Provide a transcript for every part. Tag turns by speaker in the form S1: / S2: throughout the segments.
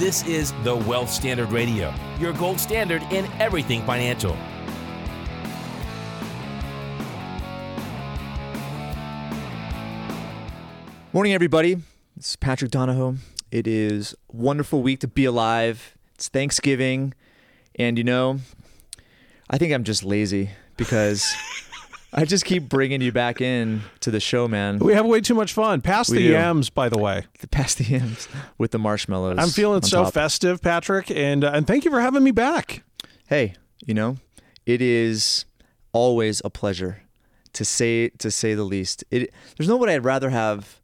S1: This is the Wealth Standard Radio, your gold standard in everything financial.
S2: Morning, everybody. This is Patrick Donahoe. It is a wonderful week to be alive. It's Thanksgiving, and you know, I think I'm just lazy because I just keep bringing you back in to the show, man.
S3: We have way too much fun. Pass
S2: We
S3: the
S2: do.
S3: yams, by the way.
S2: Past the yams with the marshmallows.
S3: I'm feeling so
S2: top.
S3: festive, Patrick, and uh, and thank you for having me back.
S2: Hey, you know, it is always a pleasure to say to say the least. It there's nobody I'd rather have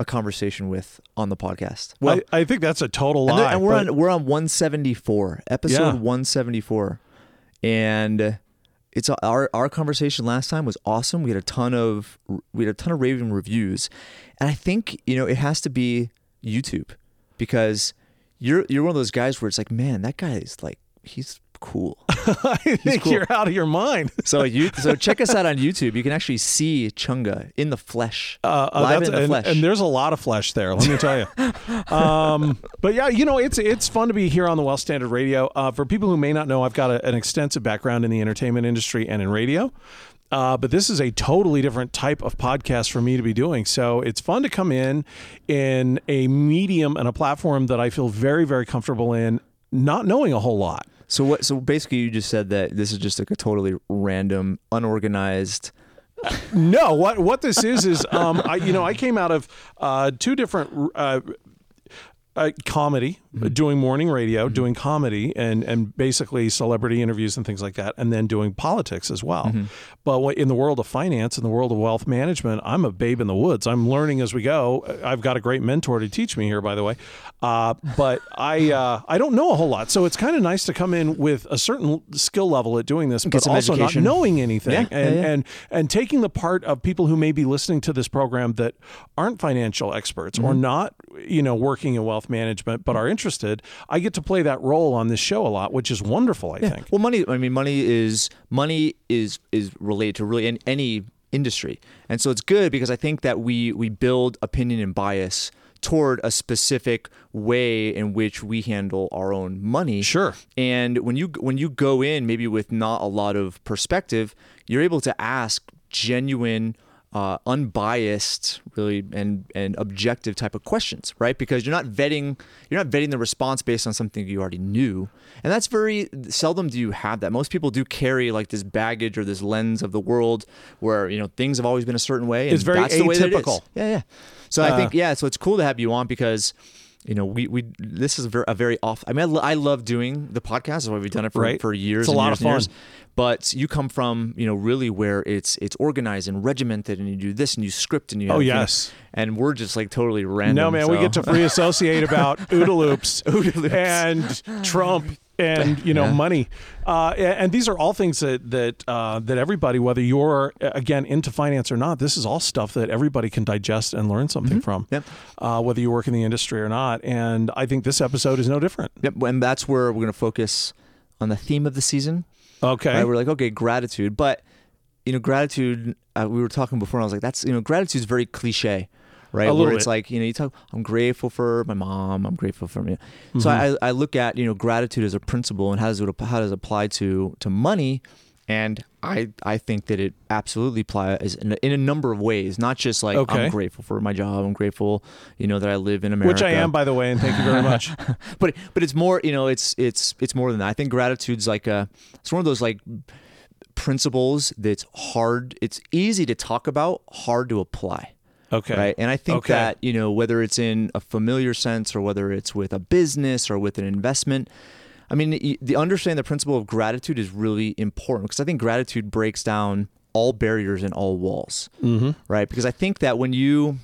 S2: a conversation with on the podcast.
S3: I, I think that's a total
S2: and,
S3: lie.
S2: there- and we're on we're on 174 episode
S3: Yeah.
S2: 174 and it's our our conversation last time was awesome. We had a ton of we had a ton of raving reviews. And i think you know it has to be youtube because you're you're one of those guys where it's like man that guy is like he's cool
S3: I think
S2: cool.
S3: you're out of your mind.
S2: so you so check us out on youtube you can actually see chunga in the flesh
S3: Uh, uh,
S2: live
S3: that's-
S2: in the
S3: and,
S2: flesh
S3: and there's a lot of flesh there. Let me tell you. um, but yeah, you know, it's it's fun to be here on the Wealth Standard Radio. Uh, for people who may not know, I've got a, an extensive background in the entertainment industry and in radio. Uh, but this is a totally different type of podcast for me to be doing. So it's fun to come in in a medium and a platform that I feel very, very comfortable in, not knowing a whole lot.
S2: So what? So basically, you just said that this is just like a totally random, unorganized.
S3: No, what what this is is um, I you know I came out of uh, two different uh, uh, comedy, doing morning radio, doing comedy, and and basically celebrity interviews and things like that, and then doing politics as well. But what, in the world of finance, in the world of wealth management, I'm a babe in the woods. I'm learning as we go. I've got a great mentor to teach me here, by the way. Uh, but I uh, I don't know a whole lot, so it's kind of nice to come in with a certain skill level at doing this, but also
S2: education.
S3: not knowing anything
S2: Yeah,
S3: and,
S2: yeah, yeah.
S3: and and taking the part of people who may be listening to this program that aren't financial experts
S2: Mm-hmm.
S3: or not you know working in wealth management but are interested i get to play that role on this show a lot which is wonderful i think
S2: Well, money. I mean, money is money is is related to really in any industry, and so it's good because I think that we we build opinion and bias toward a specific way in which we handle our own money.
S3: Sure.
S2: And when you when you go in maybe with not a lot of perspective, you're able to ask genuine uh, unbiased, really, and and objective type of questions, right? Because you're not vetting you're not vetting the response based on something you already knew, and that's very seldom do you have that. Most people do carry like this baggage or this lens of the world where you know things have always been a certain way. And
S3: It's very
S2: that's the way that it is.
S3: atypical.
S2: Yeah, yeah. So I
S3: Uh,
S2: think yeah, so it's cool to have you on because. You know, we, we this is a very, a very off. I mean, I, lo- I love doing the podcast. That's why we've done it for,
S3: Right.
S2: for years.
S3: It's a lot
S2: years
S3: of fun.
S2: But you come from, you know, really where it's it's organized and regimented, and you do this and you script and you.
S3: Oh,
S2: have, you know,
S3: yes.
S2: and we're just like totally random.
S3: no man we get to free associate about OODA loops and trump and you know
S2: Yeah.
S3: money uh, and these are all things that that uh, that everybody whether you're again into finance or not this is all stuff that everybody can digest and learn something from
S2: Mm-hmm. Yep.
S3: uh, whether you work in the industry or not and i think this episode is no different
S2: Yep, and that's where we're going to focus on the theme of the season.
S3: Okay
S2: Right? We're like, okay, gratitude, but you know, gratitude. Uh, we were talking before, and I was like, that's you know, gratitude is very cliche, right?
S3: A little
S2: Where it's
S3: bit.
S2: like you know, you talk, I'm grateful for my mom. I'm grateful for me.
S3: Mm-hmm.
S2: So I, I look at you know, gratitude as a principle, and how does it how does it apply to to money? And I I think that it absolutely applies in a, in a number of ways, not just like
S3: Okay.
S2: I'm grateful for my job. I'm grateful, you know, that I live in America.
S3: which i am by the way and thank you very much
S2: but but it's more you know it's it's it's more than that. I think gratitude's like a it's one of those like principles that's hard. It's easy to talk about, hard to apply.
S3: okay
S2: Right. And I think
S3: Okay.
S2: that, you know, whether it's in a familiar sense or whether it's with a business or with an investment, I mean, the understanding the principle of gratitude is really important because I think gratitude breaks down all barriers and all walls. Mm-hmm. Right. Because I think that when you,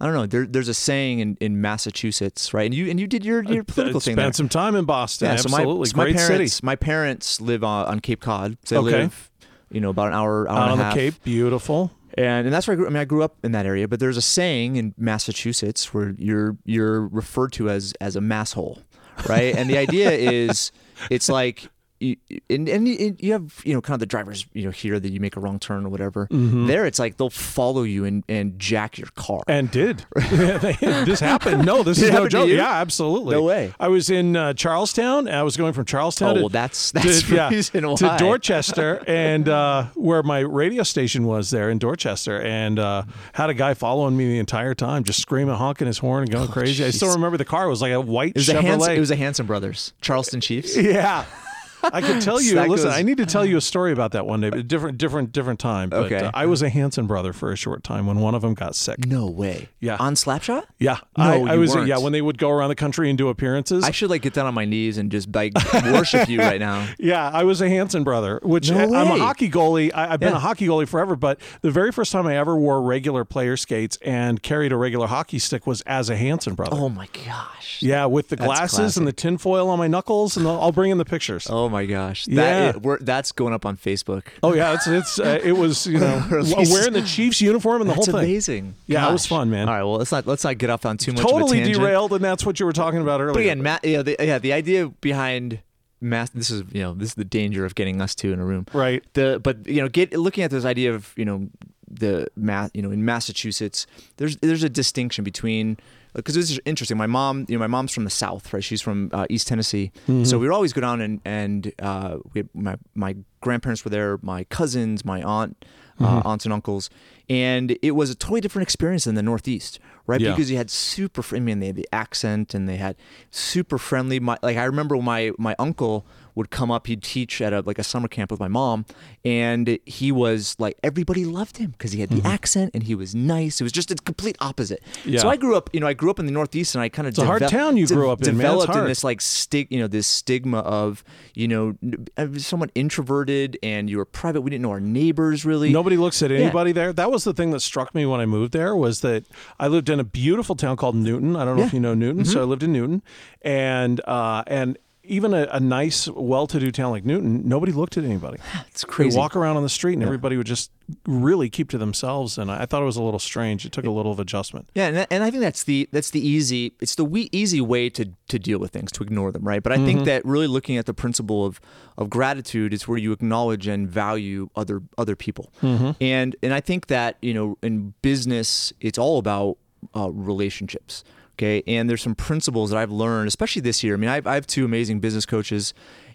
S2: I don't know, there, there's a saying in, in Massachusetts, right? And you and you did your, your political thing there.
S3: some time in boston Yeah, absolutely
S2: So my, so
S3: great
S2: my parents,
S3: city
S2: My parents live on, on Cape Cod. So they
S3: Okay.
S2: live, you know, about an hour, hour
S3: out
S2: and
S3: on the cape beautiful
S2: And and that's where I grew. I mean, I grew up in that area. But there's a saying in Massachusetts where you're you're referred to as as a masshole, right? And the idea is, it's like you, and, and you have you know kind of the drivers you know here that you make a wrong turn or whatever.
S3: Mm-hmm.
S2: There, it's like they'll follow you and, and jack your car.
S3: And did this happened? No, this
S2: Did
S3: is no joke. Yeah, absolutely.
S2: No way.
S3: I was in uh, Charlestown. I was going from Charlestown.
S2: Oh,
S3: to,
S2: well, that's- that's
S3: to, yeah, to. Dorchester, and uh, where my radio station was there in Dorchester, and uh, had a guy following me the entire time, just screaming, honking his horn, and going crazy. I still
S2: Oh,
S3: remember the car it was like a white
S2: it was a
S3: Chevrolet.
S2: It was a Hanson Brothers, Charlestown Chiefs.
S3: Yeah. I could tell you.
S2: That
S3: listen,
S2: goes-
S3: I need to tell you a story about that one day, but different, different, different time. But
S2: Okay.
S3: uh, I was a Hanson brother for a short time when one of them got sick.
S2: No way.
S3: Yeah.
S2: On Slapshot?
S3: Yeah,
S2: No,
S3: I, I was.
S2: weren't.
S3: Yeah, when they would go around the country and do appearances.
S2: I should like get down on my knees and just like worship you right now.
S3: yeah, I was a Hanson brother, which
S2: No
S3: I'm a hockey goalie. I, I've been
S2: Yeah.
S3: a hockey goalie forever, but the very first time I ever wore regular player skates and carried a regular hockey stick was as a Hanson brother.
S2: Oh my gosh.
S3: yeah, with the
S2: That's
S3: glasses and the tinfoil on my knuckles, and I'll I'll bring in the pictures.
S2: Oh my gosh.
S3: Yeah.
S2: That, it- we're, that's going up on Facebook.
S3: Oh yeah, it's it's uh, it was you know
S2: Or at least-
S3: wearing the Chiefs uniform and the
S2: That's
S3: whole thing.
S2: amazing.
S3: Yeah, it was fun, man.
S2: All right, well, let's not let's not get off on too much
S3: Totally
S2: of a tangent.
S3: derailed, and that's what you were talking about earlier.
S2: But again, ma- yeah, the, yeah, the idea behind mass. This is you know this is the danger of getting us two in a room.
S3: right?
S2: The but you know get looking at this idea of you know the math you know in Massachusetts there's there's a distinction between because this is interesting. My mom, you know, my mom's from the South, right? She's from uh, East Tennessee, so we would always go down and and uh, we had, my my grandparents were there, my cousins, my aunt, uh, aunts and uncles, and it was a totally different experience than the Northeast, right?
S3: Yeah.
S2: Because you had super, I mean, they had the accent and they had super friendly. My like I remember my my uncle would come up. He'd teach at a like a summer camp with my mom, and he was like everybody loved him because he had the mm-hmm. accent and he was nice. It was just a complete opposite.
S3: Yeah.
S2: So I grew up, you know, I grew up in the Northeast, and I kind of
S3: It's a hard town you grew up in, man.
S2: Developed in this like stig, you know, this stigma of you know, I uh, somewhat introverted and you were private. We didn't know our neighbors really.
S3: Nobody looks at anybody there. That was the thing that struck me when I moved there was that I lived in a beautiful town called Newton. I don't know if you know Newton. So mm-hmm. I lived in Newton, and uh, and even a, a nice, well-to-do town like Newton, nobody looked at anybody.
S2: it's crazy.
S3: They walk around on the street, and everybody would just really keep to themselves. And I, I thought it was a little strange. It took a little of adjustment.
S2: Yeah, and, and I think that's the that's the easy it's the we, easy way to to deal with things to ignore them, right? But I
S3: Mm-hmm.
S2: think that really looking at the principle of of gratitude is where you acknowledge and value other other people,
S3: Mm-hmm.
S2: and and I think that you know in business it's all about uh, relationships. Okay, and there's some principles that I've learned, especially this year. I mean, I've, I have two amazing business coaches,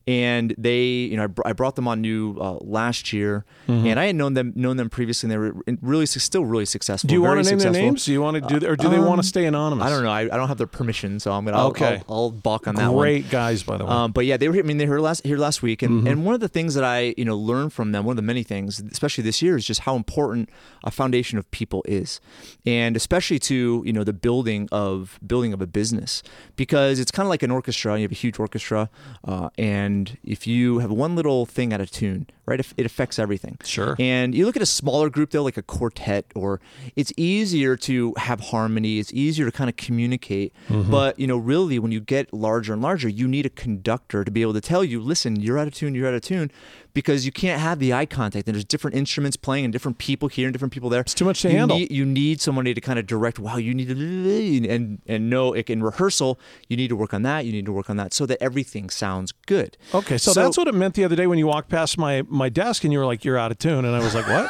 S2: and they, you know, I, br- I brought them on new uh, last year,
S3: Mm-hmm.
S2: and I had known them known them previously, and they were really still really successful.
S3: Do you want to name their names? Do you want to do, or do they want to stay anonymous?
S2: I don't know. I, I don't have their permission, so I'm gonna. I'll,
S3: Okay.
S2: I'll, I'll balk on that one.
S3: Great guys, by the way.
S2: Um, but yeah, they were. I mean, they were last here last week, and,
S3: Mm-hmm.
S2: and one of the things that I you know learned from them, one of the many things, especially this year, is just how important a foundation of people is, and especially to you know the building of building of a business, because it's kind of like an orchestra. You have a huge orchestra, uh, and if you have one little thing out of tune, right, it, it affects everything.
S3: Sure.
S2: And you look at a smaller group though, like a quartet, or it's easier to have harmony. It's easier to kind of communicate.
S3: Mm-hmm.
S2: But you know, really, when you get larger and larger, you need a conductor to be able to tell you, listen, you're out of tune, you're out of tune, because you can't have the eye contact. And there's different instruments playing, and different people here, and different people there. It's
S3: too much to
S2: you
S3: handle.
S2: Need, you need somebody to kind of direct. Wow, you need to and and know in rehearsal, you need to work on that. You need to work on that so that everything sounds good.
S3: Okay, so, that's what it meant the other day when you walked past my my desk and you were like, "You're out of tune," and I was like, "What?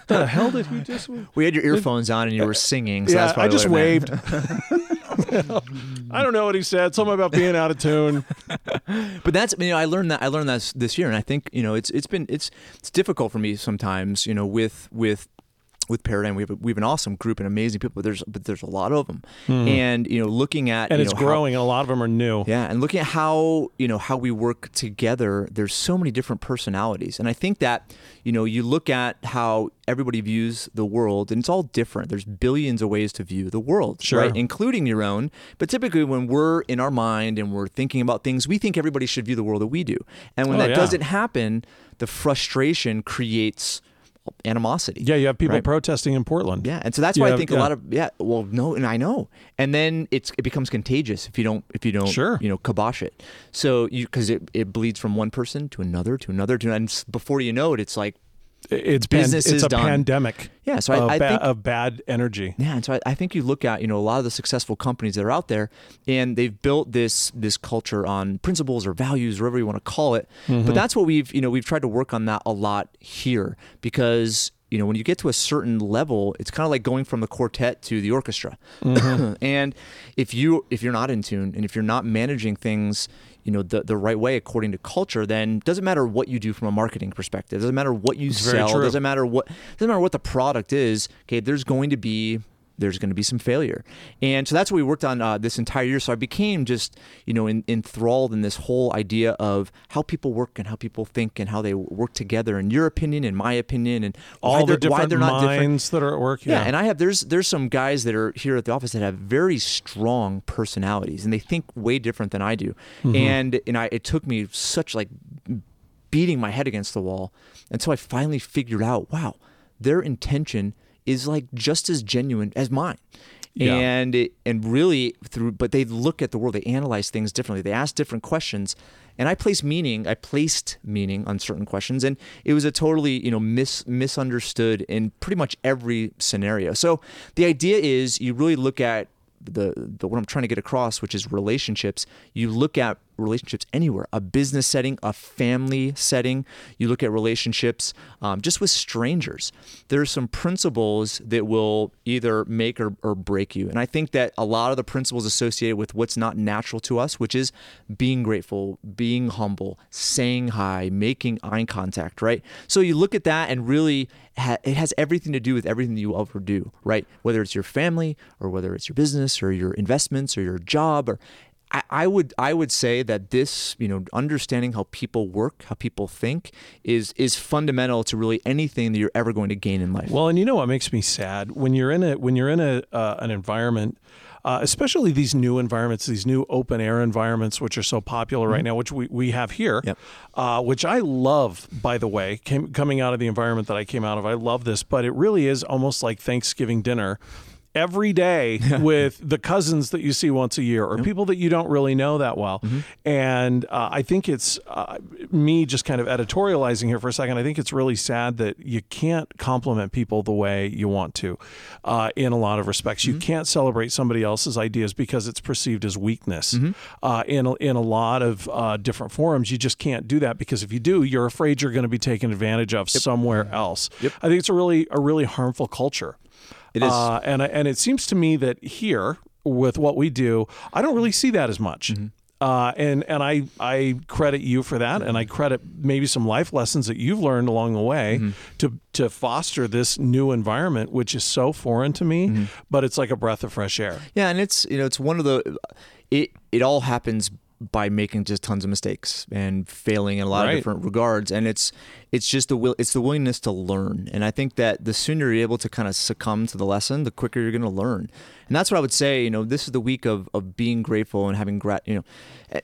S3: the hell did he just?"
S2: We had your earphones on and you were singing. So
S3: yeah, I just waved. I don't know what he said. Something about being out of tune.
S2: But that's you know I learned that I learned that this year, and I think you know it's it's been it's it's difficult for me sometimes you know with with with Paradigm we have a, we have an awesome group and amazing people, but there's but there's a lot of them, hmm. and you know looking at.
S3: And
S2: you
S3: it's
S2: know, how-
S3: growing, and a lot of them are new.
S2: yeah, and looking at how you know how we work together, there's so many different personalities, and I think that you know you look at how everybody views the world, and it's all different. There's billions of ways to view the world,
S3: Sure.
S2: right, including your own. But typically, when we're in our mind and we're thinking about things, we think everybody should view the world that we do, and when
S3: Oh,
S2: that
S3: yeah.
S2: doesn't happen, the frustration creates animosity.
S3: Yeah, you have people
S2: Right.
S3: protesting in Portland.
S2: Yeah, and so that's
S3: You
S2: why I think
S3: yeah.
S2: a lot of yeah. Well, no, and I know, and then it's it becomes contagious if you don't if you don't
S3: Sure.
S2: you know kibosh it. So you because it, it bleeds from one person to another to another to and before you know it, it's like
S3: it's pan-
S2: Business
S3: it's a
S2: done.
S3: pandemic.
S2: Yeah, so I-
S3: of,
S2: I
S3: ba-
S2: think-
S3: of bad energy.
S2: Yeah, and so I, I think you look at you know a lot of the successful companies that are out there, and they've built this this culture on principles or values, or whatever you want to call it. But mm-hmm. that's what we've you know we've tried to work on that a lot here because you know when you get to a certain level, it's kind of like going from the quartet to the orchestra, mm-hmm. and if you if you're not in tune and if you're not managing things you know the, the right way according to culture then doesn't matter what you do from a marketing perspective. Doesn't matter what you
S3: very
S2: sell. doesn't matter what doesn't matter what the product is. Okay there's going to be there's going to be some failure. And so that's what we worked on uh, this entire year. So i became just you know in, enthralled in this whole idea of how people work and how people think and how they work together in your opinion in my opinion and why
S3: All the different
S2: they're not different.
S3: minds that are at work.
S2: yeah, and I have there's there's some guys that are here at the office that have very strong personalities and they think way different than I do. And and I it took me such like beating my head against the wall. Until I finally figured out, wow, their intention is like just as genuine as mine.
S3: Yeah.
S2: And it, and really through but they look at the world, they analyze things differently. They ask different questions. And I place meaning, I placed meaning on certain questions and it was a totally, you know, mis misunderstood in pretty much every scenario. So the idea is you really look at the, the what I'm trying to get across, which is relationships. You look at relationships anywhere, a business setting, a family setting. You look at relationships um, just with strangers. There are some principles that will either make or, or break you. And I think that a lot of the principles associated with what's not natural to us, which is being grateful, being humble, saying hi, making eye contact, right? So you look at that and really it has everything to do with everything that you ever do, right? Whether it's your family or whether it's your business or your investments or your job or I, I would I would say that this you know understanding how people work, how people think is is fundamental to really anything that you're ever going to gain in life.
S3: Well, and you know what makes me sad when you're in a when you're in a uh, an environment, uh, especially these new environments, these new open air environments, which are so popular right now, which we, we have here,
S2: Yep.
S3: uh, which I love. By the way, came, coming out of the environment that I came out of, I love this. But it really is almost like Thanksgiving dinner. Every day with the cousins that you see once a year, or people that you don't really know that well, and uh, I think it's uh, me just kind of editorializing here for a second. I think it's really sad that you can't compliment people the way you want to, uh, in a lot of respects. You can't celebrate somebody else's ideas because it's perceived as weakness. Uh, in a, in a lot of uh, different forums, you just can't do that because if you do, you're afraid you're going to be taken advantage of somewhere else. I think it's a really a really harmful culture.
S2: It is.
S3: Uh, and and it seems to me that here with what we do, I don't really see that as much.
S2: Mm-hmm.
S3: Uh, and and I I credit you for that, and I credit maybe some life lessons that you've learned along the way
S2: Mm-hmm.
S3: to to foster this new environment, which is so foreign to me,
S2: Mm-hmm.
S3: but it's like a breath of fresh air.
S2: Yeah, and it's you know it's one of the it it all happens by making just tons of mistakes and failing in a lot
S3: Right.
S2: of different regards. And it's it's just the will it's the willingness to learn. And I think that the sooner you're able to kind of succumb to the lesson the quicker you're going to learn. And that's what I would say you know this is the week of of being grateful and having grat you know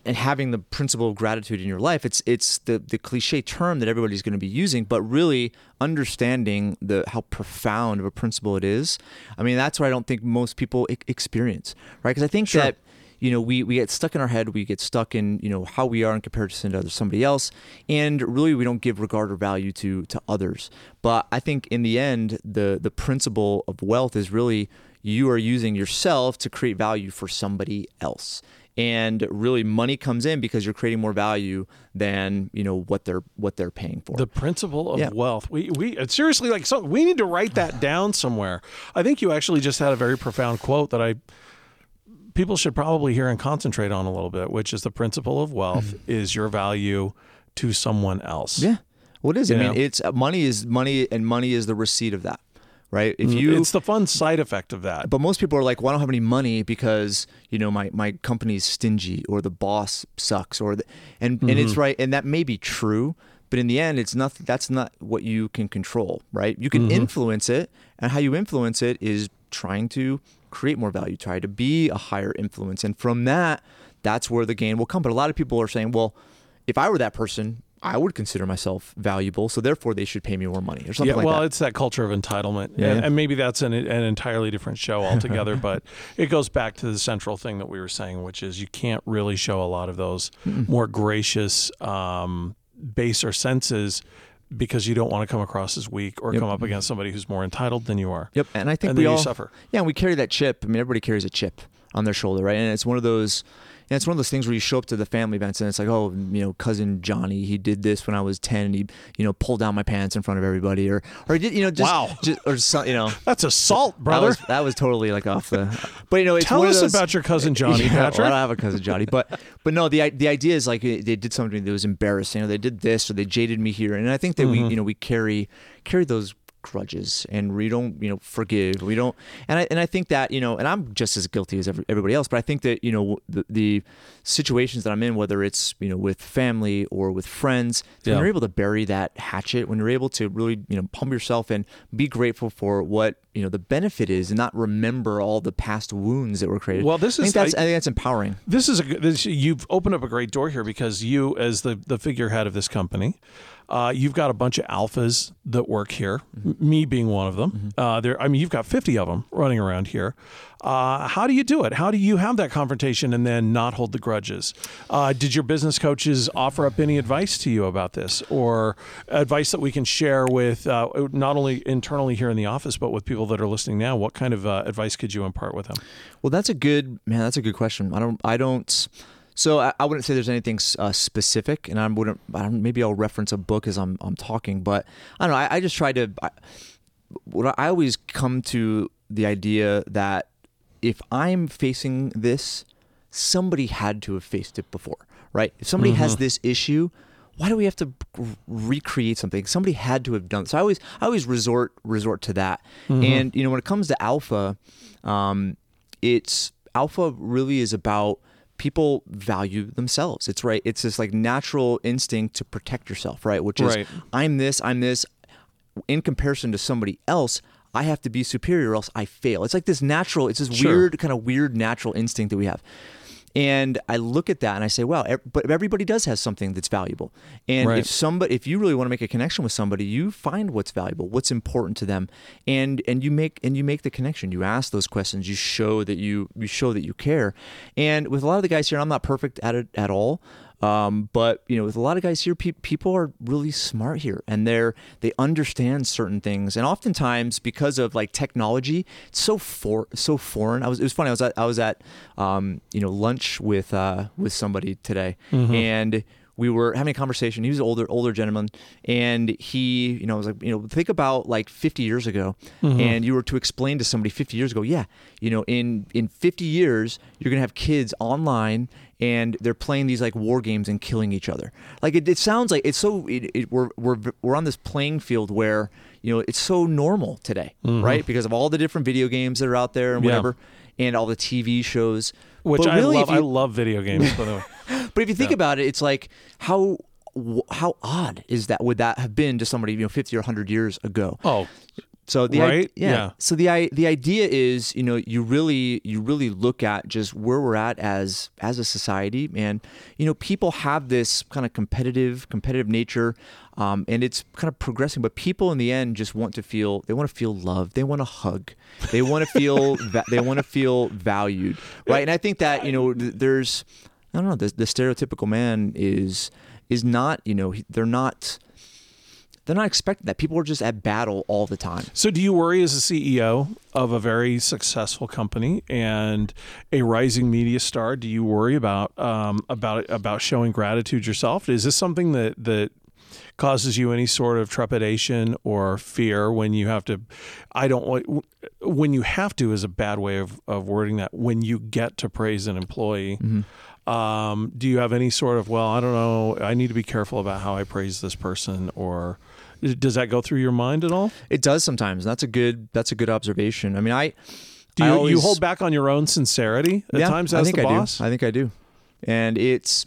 S2: and having the principle of gratitude in your life. It's it's the the cliche term that everybody's going to be using but really understanding the how profound of a principle it is. I mean that's what I don't think most people e- experience right? Because I think
S3: Sure.
S2: that you know we, we get stuck in our head we get stuck in you know how we are in comparison to somebody else and really we don't give regard or value to to others but i think in the end the the principle of wealth is really you are using yourself to create value for somebody else and really money comes in because you're creating more value than you know what they're what they're paying for
S3: The principle of
S2: Yeah.
S3: wealth. We we seriously like so we need to write that down somewhere. I think you actually just had a very profound quote that I people should probably hear and concentrate on a little bit, which is the principle of wealth is your value to someone else.
S2: Mm-hmm. yeah what is it
S3: You
S2: i mean
S3: know?
S2: it's uh, money is money and money is the receipt of that right if you
S3: it's the fun side effect of that.
S2: but most people are like, well, I don't have any money because you know my my company's stingy or the boss sucks or the, and and it's right and that may be true, but in the end, it's not. That's not what you can control, right? You can influence it, and how you influence it is trying to create more value, try to be a higher influence, and from that, that's where the gain will come. But a lot of people are saying, well, if I were that person. I would consider myself valuable, so therefore they should pay me more money or something
S3: yeah,
S2: like
S3: well,
S2: that.
S3: it's that culture of entitlement,
S2: Yeah,
S3: and,
S2: yeah.
S3: and maybe that's an, an entirely different show altogether. but it goes back to the central thing that we were saying, which is you can't really show a lot of those more gracious, um, baser senses because you don't want to come across as weak or come up against somebody who's more entitled than you are.
S2: Yep, and I think
S3: And
S2: we
S3: then you
S2: all
S3: suffer.
S2: Yeah, and we carry that chip. I mean, everybody carries a chip on their shoulder, right? And it's one of those. And it's one of those things where you show up to the family events and it's like, oh, you know, cousin Johnny, he did this when I was ten, and he, you know, pulled down my pants in front of everybody, or, or he did, you know, just,
S3: Wow.
S2: just or some, you know,
S3: That's assault,
S2: that
S3: brother.
S2: was, that was totally like off the. But you know, it's
S3: Tell us
S2: those-
S3: about your cousin Johnny,
S2: Yeah, well, I don't have a cousin Johnny, but but no, the the idea is like they did something that was embarrassing, or they did this, or they jaded me here, and I think that
S3: Mm-hmm.
S2: we you know we carry carry those grudges and we don't you know forgive we don't and I and I think that you know and I'm just as guilty as every, everybody else but I think that you know the, the situations that I'm in whether it's you know with family or with friends
S3: Yeah.
S2: when you're able to bury that hatchet when you're able to really you know pump yourself and be grateful for what you know the benefit is and not remember all the past wounds that were created
S3: Well, this
S2: I
S3: is-
S2: think that's
S3: I-
S2: I think that's empowering
S3: This is a this, you've opened up a great door here because you, as the the figurehead of this company, uh, you've got a bunch of alphas that work here. m- Me being one of them. Uh, there, I mean, you've got fifty of them running around here. Uh, how do you do it? How do you have that confrontation and then not hold the grudges? Uh, did your business coaches offer up any advice to you about this, or advice that we can share with uh, not only internally here in the office, but with people that are listening now? What kind of uh, advice could you impart with them?
S2: Well, that's a good man. That's a good question. I don't. I don't. So I, I wouldn't say there's anything uh, specific, and I wouldn't. I don't, maybe I'll reference a book as I'm I'm talking, but I don't know. I, I just try to. I, what I always come to the idea that if I'm facing this, somebody had to have faced it before, right? If somebody has this issue, why do we have to recreate something? Somebody had to have done. It. So I always I always resort resort to that. And you know when it comes to alpha, um, it's alpha really is about people value themselves. It's right. It's this like natural instinct to protect yourself, right? Which is
S3: Right.
S2: I'm this, I'm this. In comparison to somebody else, I have to be superior, or else I fail. It's like this natural. It's this
S3: Sure.
S2: weird kind of weird natural instinct that we have. And I look at that and I say, wow, but everybody does have something that's valuable. And
S3: Right.
S2: if somebody, if you really want to make a connection with somebody, you find what's valuable, what's important to them, and and you make and you make the connection. You ask those questions. You show that you you show that you care. And with a lot of the guys here, I'm not perfect at it at all. Um, but you know, with a lot of guys here, pe- people are really smart here, and they're they understand certain things. And oftentimes, because of like technology, it's so for so foreign. I was it was funny. I was at I was at um, you know lunch with uh, with somebody today, and we were having a conversation. He was an older older gentleman, and he, you know, was like, you know, think about like 50 years ago, and you were to explain to somebody 50 years ago, yeah, you know, in in 50 years, you're gonna have kids online, and they're playing these like war games and killing each other. Like it, it sounds like it's so it, it, we're we're we're on this playing field where you know it's so normal today, mm-hmm. right? Because of all the different video games that are out there and
S3: Yeah.
S2: whatever, and all the TV shows.
S3: Which
S2: But
S3: I
S2: really,
S3: love.
S2: you-
S3: I love video games, by the way.
S2: but if you think about it, it's like how how odd is that? Would that have been to somebody you know fifty or hundred years ago?
S3: Oh,
S2: So the i- yeah.
S3: Yeah.
S2: So the i- the idea is you know you really you really look at just where we're at as as a society, and you know people have this kind of competitive competitive nature, um, and it's kind of progressing. But people in the end just want to feel they want to feel loved, they want to hug, they want to feel va- they want to feel valued, right? And I think that you know th- there's I don't know the, the stereotypical man is is not you know he- they're not. They're not expecting that. People are just at battle all the time.
S3: So, do you worry as a CEO of a very successful company and a rising media star? Do you worry about um, about about showing gratitude yourself? Is this something that that causes you any sort of trepidation or fear when you have to? I don't want when you have to is a bad way of, of wording that. When you get to praise an employee. Um, do you have any sort of well, I don't know, I need to be careful about how I praise this person, or does that go through your mind at all?
S2: It does sometimes. That's a good. That's a good observation. I mean, I.
S3: Do you, you hold back on your own sincerity at
S2: yeah,
S3: times
S2: I think
S3: the
S2: I
S3: boss?
S2: do. I think I do, and it's.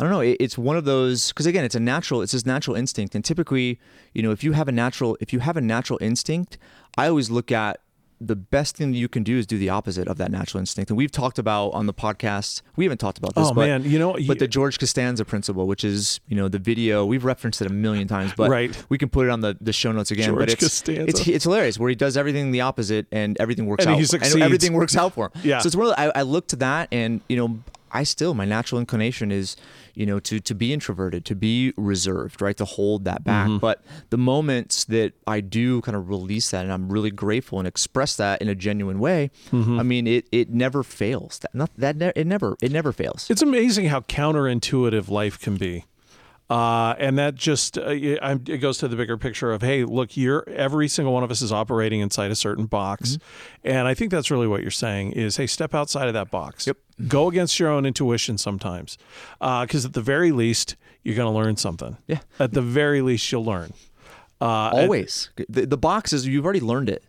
S2: I don't know. It, it's one of those because again, it's a natural. It's this natural instinct, and typically, you know, if you have a natural, if you have a natural instinct, I always look at the best thing that you can do is do the opposite of that natural instinct. And we've talked about on the podcast. We haven't talked about this.
S3: Oh,
S2: but,
S3: man, you know, you-
S2: but the George Costanza principle, which is you know the video, we've referenced it a million times, but
S3: Right.
S2: we can put it on the, the show notes again.
S3: George
S2: but it's,
S3: Costanza.
S2: it's it's hilarious where he does everything the opposite and everything works
S3: And
S2: out.
S3: he succeeds.
S2: everything works out for him.
S3: Yeah.
S2: So it's one of the, I, I look to that and you know I still my natural inclination is, you know, to to be introverted, to be reserved, right, to hold that back.
S3: Mm-hmm.
S2: But the moments that I do kind of release that, and I'm really grateful and express that in a genuine way,
S3: Mm-hmm.
S2: I mean, it it never fails. That not that ne- it never it never fails.
S3: It's amazing how counterintuitive life can be. Uh, and that just uh, it goes to the bigger picture of hey, look, you're every single one of us is operating inside a certain box, and I think that's really what you're saying is hey, step outside of that box.
S2: Yep.
S3: Go against your own intuition sometimes, because at the very least you're going to learn something.
S2: Yeah.
S3: At the very least, you'll learn. Uh,
S2: Always. The, the box is you've already learned it,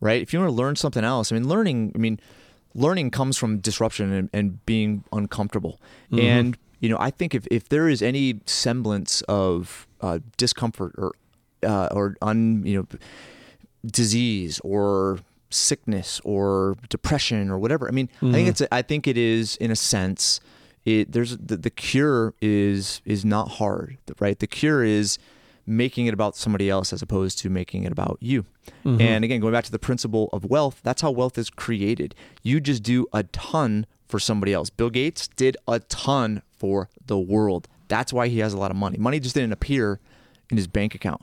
S2: right? If you want to learn something else, I mean, learning. I mean, learning comes from disruption and, and being uncomfortable. And you know, I think if if there is any semblance of uh, discomfort or uh, or un you know disease or sickness or depression or whatever. I mean, I think it's a, I think it is in a sense it there's the, the cure is is not hard, right? The cure is making it about somebody else as opposed to making it about you. And again, going back to the principle of wealth, that's how wealth is created. You just do a ton for somebody else. Bill Gates did a ton for the world. That's why he has a lot of money. Money just didn't appear in his bank account,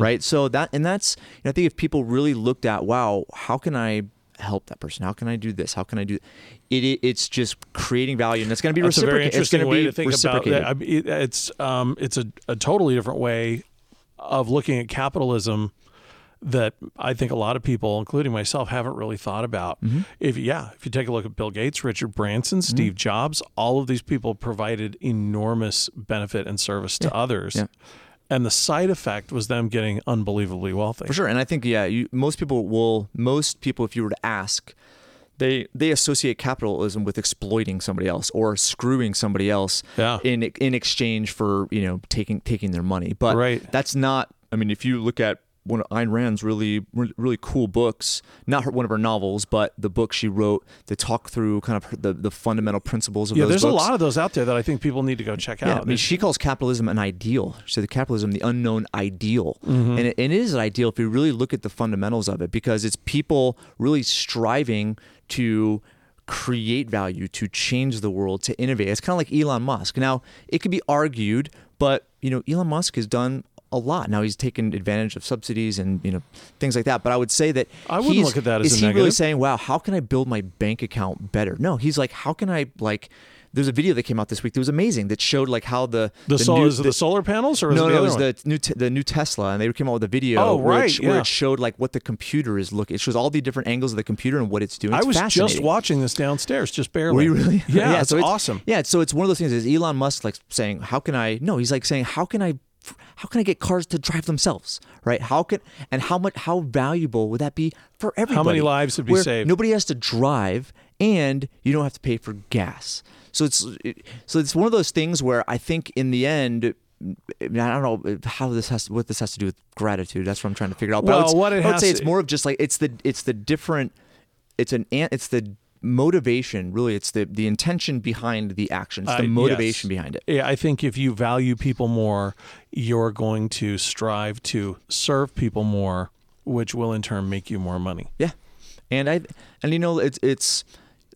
S2: right? So that and that's you know, I think if people really looked at wow, how can I help that person? How can I do this? How can I do it? it it's just creating value, and it's going to be
S3: That's a very
S2: reciprocated. It's
S3: interesting
S2: going to
S3: way
S2: be
S3: to think about that. I mean, it- it's um, it's a, a totally different way of looking at capitalism that I think a lot of people, including myself, haven't really thought about.
S2: Mm-hmm.
S3: If yeah, if you take a look at Bill Gates, Richard Branson, Steve Jobs, all of these people provided enormous benefit and service to others.
S2: Yeah.
S3: And the side effect was them getting unbelievably wealthy.
S2: For sure, and I think yeah, you, most people will. Most people, if you were to ask, they they associate capitalism with exploiting somebody else or screwing somebody else
S3: Yeah.
S2: in in exchange for you know taking taking their money. But
S3: Right.
S2: that's not. I mean, if you look at one of Ayn Rand's really really cool books, not her, one of her novels, but the book she wrote to talk through kind of her, the the fundamental principles of
S3: Yeah,
S2: those
S3: there's
S2: books.
S3: a lot of those out there that I think people need to go check
S2: Yeah,
S3: out.
S2: I mean, she calls capitalism an ideal. She said the capitalism, the unknown ideal,
S3: Mm-hmm.
S2: and, it, and it is an ideal if you really look at the fundamentals of it, because it's people really striving to create value, to change the world, to innovate. It's kind of like Elon Musk. Now, it could be argued, but you know, Elon Musk has done a lot. Now he's taken advantage of subsidies and you know things like that. But I would say that
S3: I wouldn't
S2: he's-
S3: look at that as
S2: is
S3: a
S2: he really saying, "Wow, how can I build my bank account better?" No, he's like, "How can I like?" There's a video that came out this week that was amazing that showed like how the
S3: the, sol-
S2: new-
S3: it the, solar panels or is
S2: no,
S3: it the
S2: no, it was
S3: one?
S2: the new the new Tesla, and they came out with a video
S3: Oh,
S2: where,
S3: right,
S2: it, sh- where
S3: yeah.
S2: it showed like what the computer is looking. It shows all the different angles of the computer and what it's doing.
S3: I was just watching this downstairs, just barely.
S2: Were you really?
S3: Yeah, it's
S2: so
S3: awesome.
S2: Yeah, so it's one of those things. Is Elon Musk like saying, "How can I?" No, he's like saying, "How can I?" How can I get cars to drive themselves? Right? How can and how much? How valuable would that be for everybody?
S3: How many lives would be saved?
S2: Nobody has to drive, and you don't have to pay for gas. So it's so it's one of those things where I think in the end. I don't know how this has what this has to do with gratitude. That's what I'm trying to figure out. But I would,
S3: Well, what it
S2: I would say
S3: to-
S2: it's more of just like it's the it's the different it's an- it's the motivation really it's the the intention behind the action it's the
S3: Uh,
S2: motivation
S3: yes.
S2: behind it
S3: Yeah, I think if you value people more, you're going to strive to serve people more, which will in turn make you more money.
S2: yeah and i and you know it's it's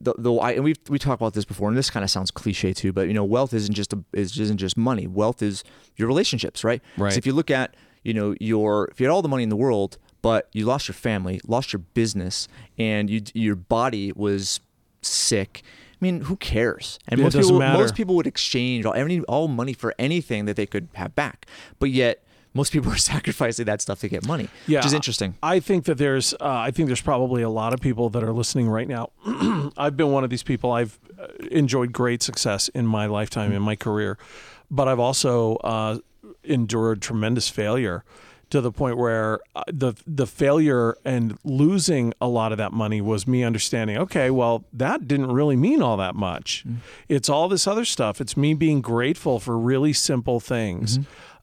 S2: the, the I, and we we talked about this before, and this kind of sounds cliche too, but you know, wealth isn't just a, is isn't just money. Wealth is your relationships, right?
S3: Right.
S2: So if you look at you know your if you had all the money in the world, but you lost your family, lost your business, and you your body was sick. I mean, who cares? And
S3: Yeah,
S2: most people
S3: matter.
S2: most people would exchange all any all money for anything that they could have back, but yet most people are sacrificing that stuff to get money,
S3: Yeah,
S2: which is interesting.
S3: I think that there's, uh, I think there's probably a lot of people that are listening right now. I've been one of these people. I've uh, enjoyed great success in my lifetime, in my career, but I've also uh, endured tremendous failure to the point where uh, the the failure and losing a lot of that money was me understanding. Okay, well, that didn't really mean all that much. It's all this other stuff. It's me being grateful for really simple things.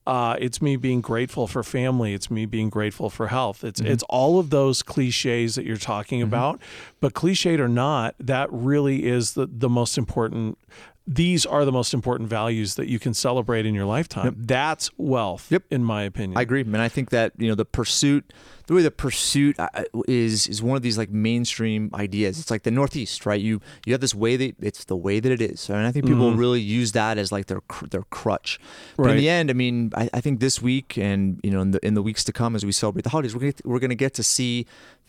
S3: Uh, it's me being grateful for family. It's me being grateful for health. It's it's all of those cliches that you're talking about. But cliched or not, that really is the the most important. These are the most important values that you can celebrate in your lifetime. That's wealth,
S2: Yep.
S3: in my opinion.
S2: I agree, and I think that you know the pursuit, the way the pursuit uh, is is one of these like mainstream ideas. It's like the Northeast, right? You you have this way that it's the way that it is, and I think people really use that as like their their crutch. But in the end, I mean, I, I think this week and you know in the in the weeks to come as we celebrate the holidays, we're gonna, we're going to get to see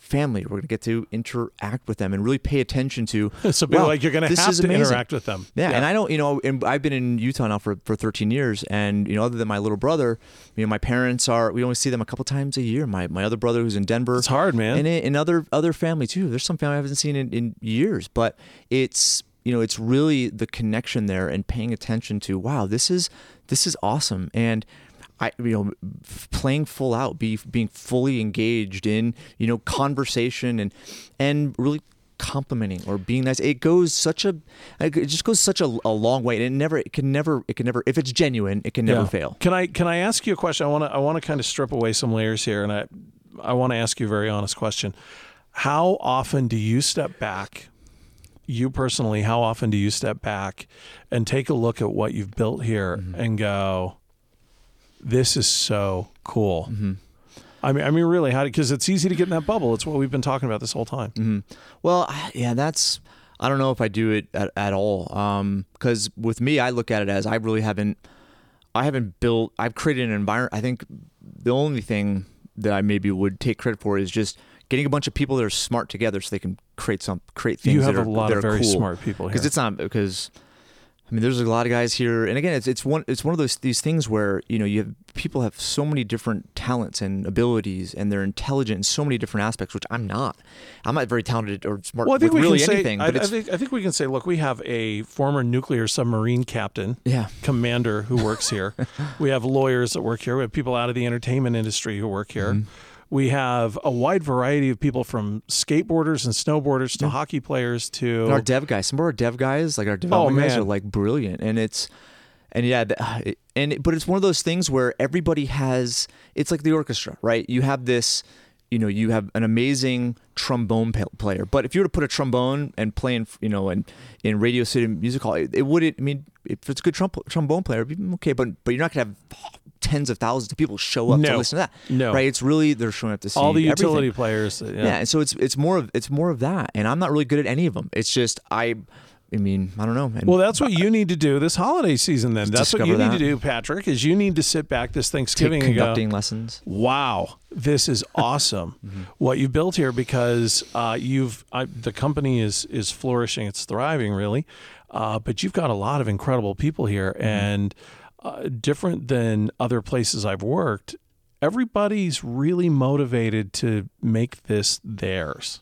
S2: family. We're going to get to interact with them and really pay attention to.
S3: so people
S2: wow,
S3: like you're going to have to
S2: amazing.
S3: interact with them.
S2: Yeah, and I don't, you know, and I've been in Utah now for, for 13 years, and you know, other than my little brother, you know, my parents are. We only see them a couple times a year. My my other brother who's in Denver.
S3: It's hard, man.
S2: And and other other family too. There's some family I haven't seen in, in years, but it's you know, it's really the connection there and paying attention to. Wow, this is this is awesome, and. I, you know, playing full out, be being fully engaged in, you know, conversation and and really complimenting or being nice. It goes such a, it just goes such a, a long way, and it never, it can never, it can never, if it's genuine, it can never
S3: Yeah.
S2: fail.
S3: Can I can I ask you a question? I want to I want to kind of strip away some layers here, and I I want to ask you a very honest question. How often do you step back? You personally, how often do you step back and take a look at what you've built here
S2: Mm-hmm.
S3: and go, "This is so cool."
S2: Mm-hmm.
S3: I mean, I mean, really, how? Because it's easy to get in that bubble. It's what we've been talking about this whole time.
S2: Mm-hmm. Well, yeah, that's. I don't know if I do it at, at all. Because with me, I look at it as I really haven't. I haven't built. I've created an environment. I think the only thing that I maybe would take credit for is just getting a bunch of people that are smart together, so they can create some create things.
S3: You have
S2: that
S3: a lot of very
S2: cool.
S3: smart people here.
S2: because it's not because I mean there's a lot of guys here and again it's it's one it's one of those these things where you know you have people have so many different talents and abilities and they're intelligent in so many different aspects which I'm not I'm not very talented or smart
S3: Well, I think
S2: with
S3: we
S2: really
S3: can say.
S2: anything
S3: I, I think I think we can say. Look, we have a former nuclear submarine captain.
S2: yeah
S3: commander who works here. we have lawyers that work here. We have people out of the entertainment industry who work here.
S2: Mm-hmm.
S3: We have a wide variety of people from skateboarders and snowboarders to hockey players to
S2: and our dev guys some of our dev guys like our oh, development guys are like brilliant. And it's and yeah and but it's one of those things where everybody has it's like the orchestra right? You have this you know you have an amazing trombone player but if you were to put a trombone and play in you know in in radio city music hall it, it wouldn't i mean if it's a good trom- trombone player it'd be okay but but you're not gonna have tens of thousands of people show up to listen to that
S3: No.
S2: right it's really they're showing up to see
S3: all the
S2: everything.
S3: utility players. Yeah.
S2: Yeah. and so it's it's more of it's more of that, and I'm not really good at any of them. It's just I, I mean, I don't know. And
S3: Well, that's what you need to do this holiday season. Then that's what you need to do, Patrick. Is you need to sit back this
S2: take
S3: Thanksgiving and go,
S2: conducting lessons.
S3: wow, this is awesome
S2: Mm-hmm.
S3: what you built here because uh, you've I, the company is is flourishing, it's thriving really, uh, but you've got a lot of incredible people here,
S2: Mm-hmm.
S3: and uh, different than other places I've worked. Everybody's really motivated to make this theirs,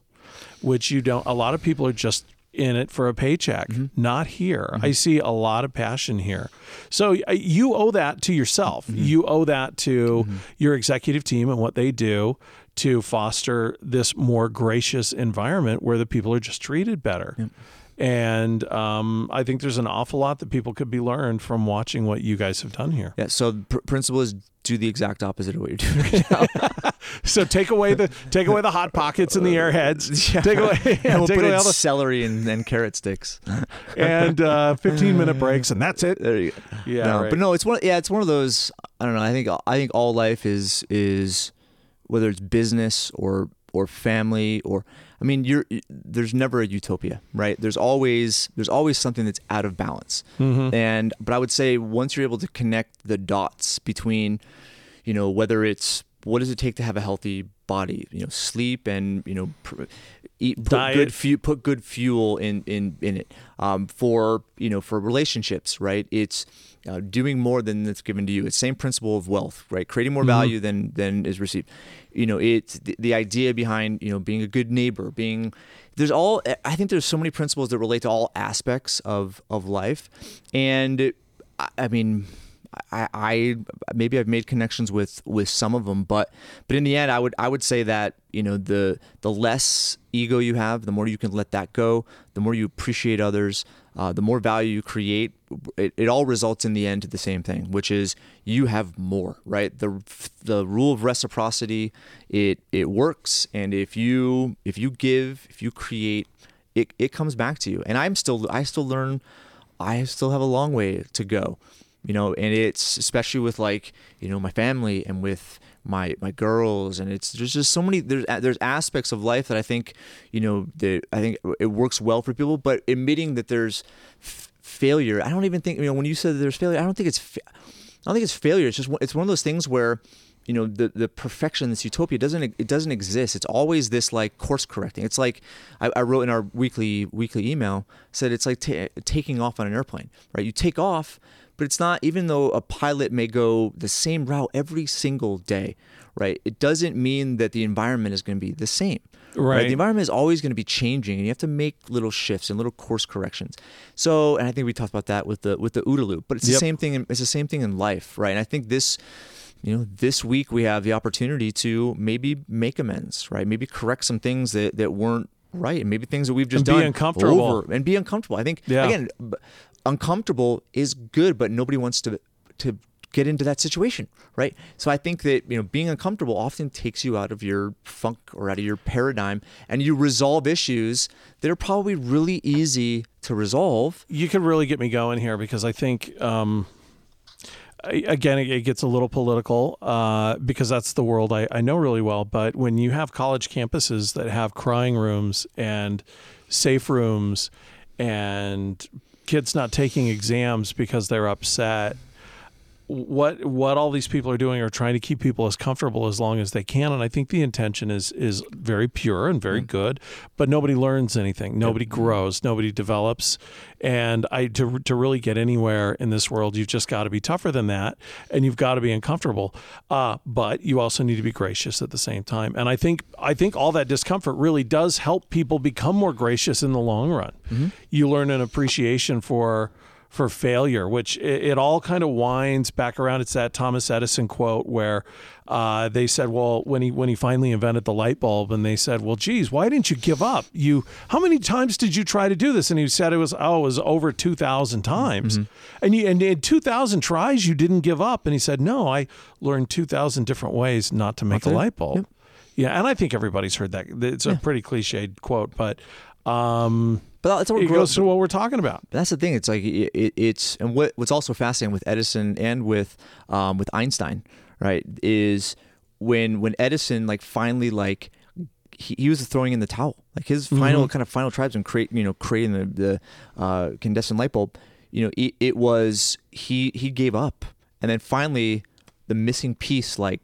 S3: which you don't. A lot of people are just in it for a paycheck.
S2: Mm-hmm.
S3: Not here. I see a lot of passion here. So uh, you owe that to yourself.
S2: Mm-hmm.
S3: You owe that to your executive team and what they do to foster this more gracious environment where the people are just treated better. And um, I think there's an awful lot that people could be learned from watching what you guys have done here.
S2: Yeah. So pr- principle is do the exact opposite of what you're doing right now.
S3: So take away the take away the hot pockets and the airheads. Take away, yeah,
S2: we'll
S3: take
S2: put
S3: away
S2: in
S3: all the
S2: celery and, and carrot sticks.
S3: and uh, 15 minute breaks, and that's it.
S2: There you go.
S3: Yeah,
S2: no,
S3: right.
S2: but no, it's one. Yeah, it's one of those. I don't know. I think I think all life is is whether it's business or or family or I mean, you're there's never a utopia, right? There's always there's always something that's out of balance.
S3: Mm-hmm.
S2: And but I would say once you're able to connect the dots between, you know, whether it's what does it take to have a healthy body, you know, sleep and you know, pr- eat put
S3: Diet.
S2: good fu- put good fuel in in in it. Um, for you know, for relationships, right? It's uh, doing more than that's given to you. It's same principle of wealth, right? Creating more value than than is received. You know, it's the, the idea behind you know being a good neighbor, being there's all. I think there's so many principles that relate to all aspects of of life, and I, I mean. I, I maybe I've made connections with with some of them, but but in the end, I would I would say that you know the the less ego you have, the more you can let that go, the more you appreciate others, uh, the more value you create, it, it all results in the end to the same thing, which is you have more, right? The the rule of reciprocity, it it works, and if you if you give, if you create, it, it comes back to you. And I'm still I still learn, I still have a long way to go, you know. And it's especially with like you know my family and with my my girls. And it's there's just so many there's there's aspects of life that I think you know that I think it works well for people but admitting that there's f- failure I don't even think you know when you said there's failure I don't think it's fa- I don't think it's failure. It's just it's one of those things where you know the the perfection this utopia doesn't it doesn't exist. It's always this like course correcting. It's like I, I wrote in our weekly weekly email said it's like t- taking off on an airplane right? You take off but it's not even though a pilot may go the same route every single day right it doesn't mean that the environment is going to be the same
S3: Right.
S2: the environment is always going to be changing and you have to make little shifts and little course corrections so and i think we talked about that with the with the OODA loop but it's the same thing in, it's the same thing in life right and i think this you know this week we have the opportunity to maybe make amends right maybe correct some things that that weren't right and maybe things that we've just
S3: And be
S2: done
S3: uncomfortable.
S2: over and be uncomfortable i think
S3: Yeah.
S2: again uncomfortable is good but nobody wants to to get into that situation right so i think that you know being uncomfortable often takes you out of your funk or out of your paradigm and you resolve issues that are probably really easy to resolve
S3: you could really get me going here because I think, um, again, it gets a little political uh, because that's the world I, I know really well. But when you have college campuses that have crying rooms and safe rooms and kids not taking exams because they're upset, what what all these people are doing are trying to keep people as comfortable as long as they can and i think the intention is is very pure and very mm. good but nobody learns anything. Nobody mm. grows. Nobody develops. And i to to really get anywhere in this world you've just got to be tougher than that and you've got to be uncomfortable. Uh, but you also need to be gracious at the same time. And i think i think all that discomfort really does help people become more gracious in the long run. Mm-hmm. You learn an appreciation for for failure, which it, it all kind of winds back around. It's that Thomas Edison quote where uh, they said, "Well, when he when he finally invented the light bulb, and they said, well, geez, why didn't you give up? You how many times did you try to do this?" And he said it was oh, it was over two thousand times, and you and in two thousand tries you didn't give up. And he said, "No, I learned two thousand different ways not to make a light bulb." Yeah, and I think everybody's heard that. It's a pretty cliched quote, but um,
S2: but that's what
S3: it
S2: we're
S3: goes to what we're talking about.
S2: But that's the thing. It's like it, it, it's and what what's also fascinating with Edison and with um, with Einstein, right? Is when when Edison like finally like he, he was throwing in the towel. Like his final kind of final tribes and create you know creating the the uh, incandescent light bulb. You know, it, it was he he gave up, and then finally the missing piece like.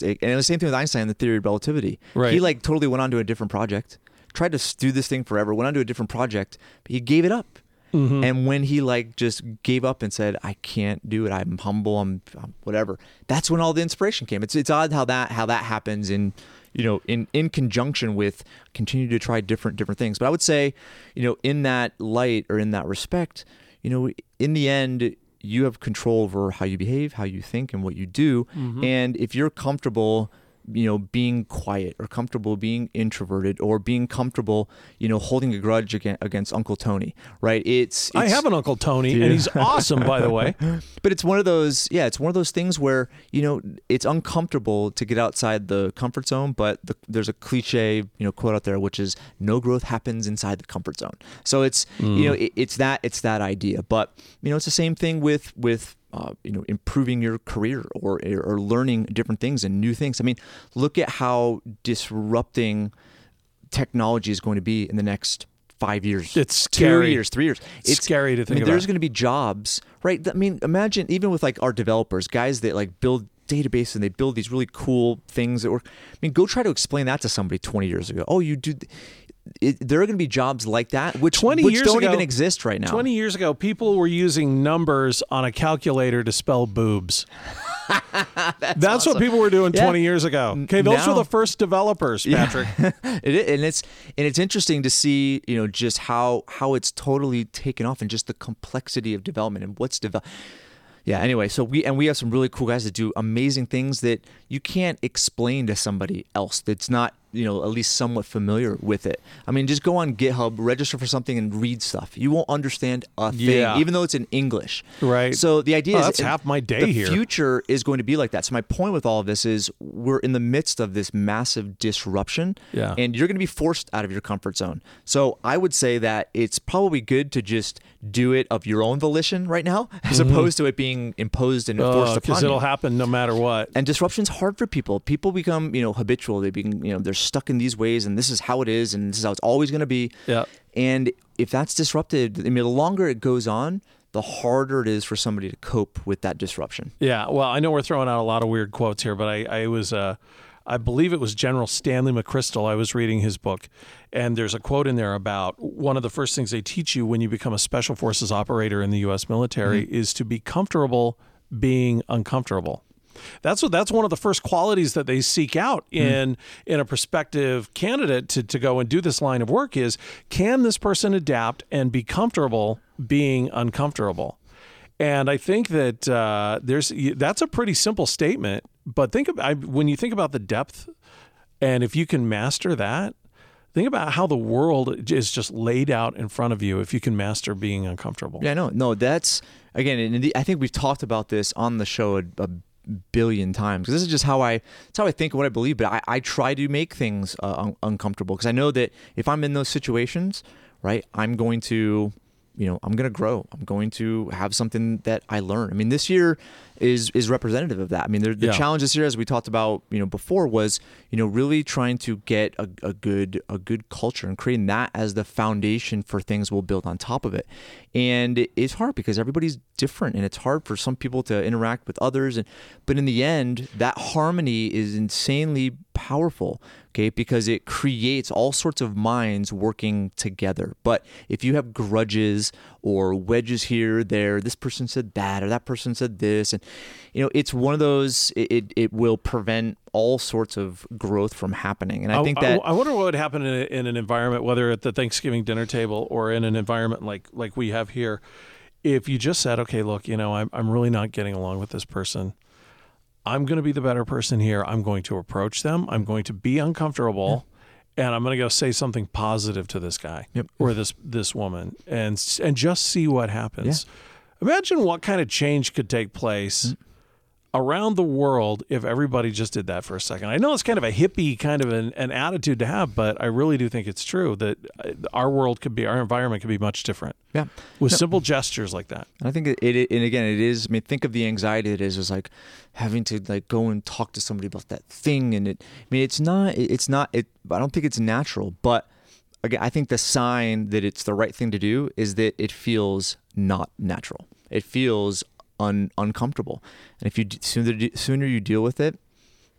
S2: And it was the same thing with Einstein, the theory of relativity.
S3: Right.
S2: He like totally went on to a different project, tried to do this thing forever, went on to a different project, but he gave it up. Mm-hmm. And when he like just gave up and said, "I can't do it. I'm humble. I'm, I'm whatever." That's when all the inspiration came. It's it's odd how that how that happens in you know in in conjunction with continue to try different different things. But I would say, you know, in that light or in that respect, you know, in the end, you have control over how you behave, how you think, and what you do. Mm-hmm. And if you're comfortable you know being quiet or comfortable being introverted or being comfortable you know holding a grudge against, against uncle tony right? It's,
S3: I have an Uncle Tony, and he's awesome, by the way.
S2: but it's one of those yeah it's one of those things where you know it's uncomfortable to get outside the comfort zone but the, there's a cliche you know quote out there which is no growth happens inside the comfort zone. So it's you mm. know it, it's that it's that idea. But you know it's the same thing with with uh, you know improving your career or or learning different things and new things i mean look at how disrupting technology is going to be in the next five years
S3: It's
S2: two years three years It's
S3: scary to think
S2: I mean,
S3: about.
S2: there's going to be jobs, right? I mean, imagine even with like our developers, guys that like build databases and they build these really cool things that work. I mean, go try to explain that to somebody 20 years ago. Oh, you do. It, there are going to be jobs like that, which
S3: 20
S2: which
S3: years
S2: don't
S3: ago-
S2: even exist right now.
S3: 20 years ago, people were using numbers on a calculator to spell boobs. That's, what people were doing
S2: Yeah.
S3: 20 years ago. Okay, those
S2: now-
S3: were the first developers, Patrick.
S2: it, and it's and it's interesting to see you know just how how it's totally taken off and just the complexity of development and what's developed yeah anyway so we and we have some really cool guys that do amazing things that you can't explain to somebody else that's not you know at least somewhat familiar with it. I mean, just go on GitHub, register for something, and read stuff. You won't understand a thing,
S3: Yeah.
S2: even though it's in English.
S3: Right.
S2: So the idea
S3: Oh,
S2: is
S3: that's half my day
S2: the
S3: here.
S2: future is going to be like that. So my point with all of this is we're in the midst of this massive disruption,
S3: Yeah.
S2: and you're going to be forced out of your comfort zone. So I would say that it's probably good to just do it of your own volition right now, as opposed to it being imposed and forced upon you
S3: Mm-hmm. it'll happen no matter what.
S2: and disruption's hard for people. People become, you know, habitual. They become, you know, they're stuck in these ways, and this is how it is, and this is how it's always going to be.
S3: Yeah.
S2: And if that's disrupted, I mean, the longer it goes on, the harder it is for somebody to cope with that disruption.
S3: Yeah, well, I know we're throwing out a lot of weird quotes here, but I, I was, uh, I believe it was General Stanley McChrystal. I was reading his book, and there's a quote in there about one of the first things they teach you when you become a special forces operator in the U.S. military is to be comfortable being uncomfortable. That's what that's one of the first qualities that they seek out in in a prospective candidate to, to go and do this line of work is can this person adapt and be comfortable being uncomfortable? And I think that uh, there's that's a pretty simple statement, but think about I, when you think about the depth, and if you can master that, think about how the world is just laid out in front of you. If you can master being uncomfortable,
S2: Yeah, no, no, that's again, and I think we've talked about this on the show a, a billion times because this is just how I, it's how I think and what I believe. But I, I try to make things uh, un- uncomfortable because I know that if I'm in those situations, right, I'm going to, you know, I'm going to grow. I'm going to have something that I learn. I mean, this year is is representative of that. I mean, the, the
S3: Yeah.
S2: challenge this year, as we talked about, you know, before, was you know really trying to get a, a good a good culture and creating that as the foundation for things we'll build on top of it. And it's hard because everybody's different, and it's hard for some people to interact with others. And but in the end, that harmony is insanely powerful. Okay, because it creates all sorts of minds working together. But if you have grudges or wedges here, there, this person said that, or that person said this, and you know, it's one of those. It it, it will prevent all sorts of growth from happening. And I think that
S3: I, wonder what would happen in, a, in an environment, whether at the Thanksgiving dinner table or in an environment like like we have here, if you just said, "Okay, look, you know, I'm I'm really not getting along with this person. I'm going to be the better person here. I'm going to approach them. I'm mm-hmm. going to be uncomfortable." And I'm going to go say something positive to this guy
S2: Yep.
S3: or this this woman, and and just see what happens. Imagine what kind of change could take place mm. Around the world if everybody just did that for a second. I know it's kind of a hippie kind of an, an attitude to have, but I really do think it's true that uh, our world could be, our environment could be much different
S2: yeah.
S3: with simple gestures like that.
S2: And I think it, it, and again, it is. I mean, think of the anxiety it is. Is like having to like go and talk to somebody about that thing, and it. I mean, it's not. It's not. It. I don't think it's natural, but again, I think the sign that it's the right thing to do is that it feels not natural. It feels un, uncomfortable, and if you d- sooner sooner you deal with it,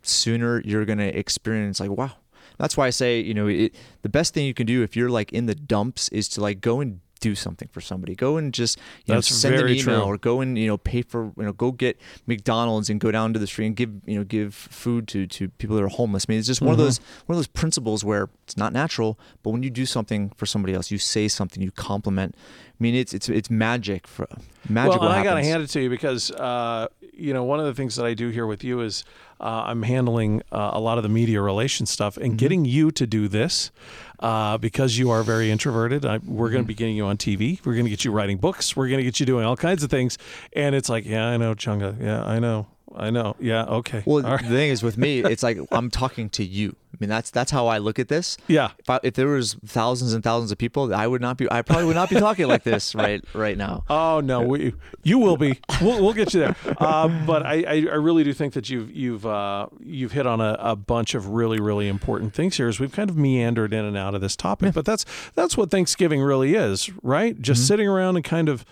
S2: sooner you're gonna experience like wow. That's why I say you know it, the best thing you can do if you're like in the dumps is to like go and do something for somebody. Go and just you know send an email
S3: true.
S2: or go and you know pay for you know go get McDonald's and go down to the street and give you know give food to to people that are homeless. I mean, it's just one
S3: Mm-hmm.
S2: of those one of those principles where it's not natural, but when you do something for somebody else, you say something, you compliment. I mean, it's it's it's magic for magic.
S3: well, I got to hand it to you because, uh, you know, one of the things that I do here with you is uh, I'm handling uh, a lot of the media relations stuff and getting you to do this uh, because you are very introverted. I, we're going to be getting you on TV. We're going to get you writing books. We're going to get you doing all kinds of things. And it's like, yeah, I know, Chunga. Yeah, I know. I know. Yeah, okay.
S2: Well,
S3: All right.
S2: the thing is with me, it's like I'm talking to you. I mean, that's that's how I look at this.
S3: Yeah.
S2: If, I, if there was thousands and thousands of people, I would not be. I probably would not be talking like this right right now.
S3: Oh no, we, you will be. We'll, we'll get you there. Uh, but I, I, I really do think that you've you've uh, you've hit on a, a bunch of really really important things here. As we've kind of meandered in and out of this topic, but that's that's what Thanksgiving really is, right? Just sitting around and kind of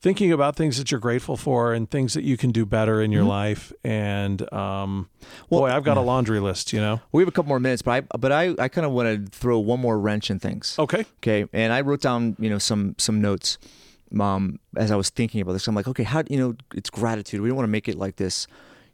S3: thinking about things that you're grateful for and things that you can do better in your life. And um, boy, I've got a laundry list. You know.
S2: We have a couple more minutes, but I but I, I kind of want to throw one more wrench in things.
S3: Okay.
S2: Okay, and I wrote down you know some some notes, um, as I was thinking about this. I'm like, okay, how you know it's gratitude. We don't want to make it like this.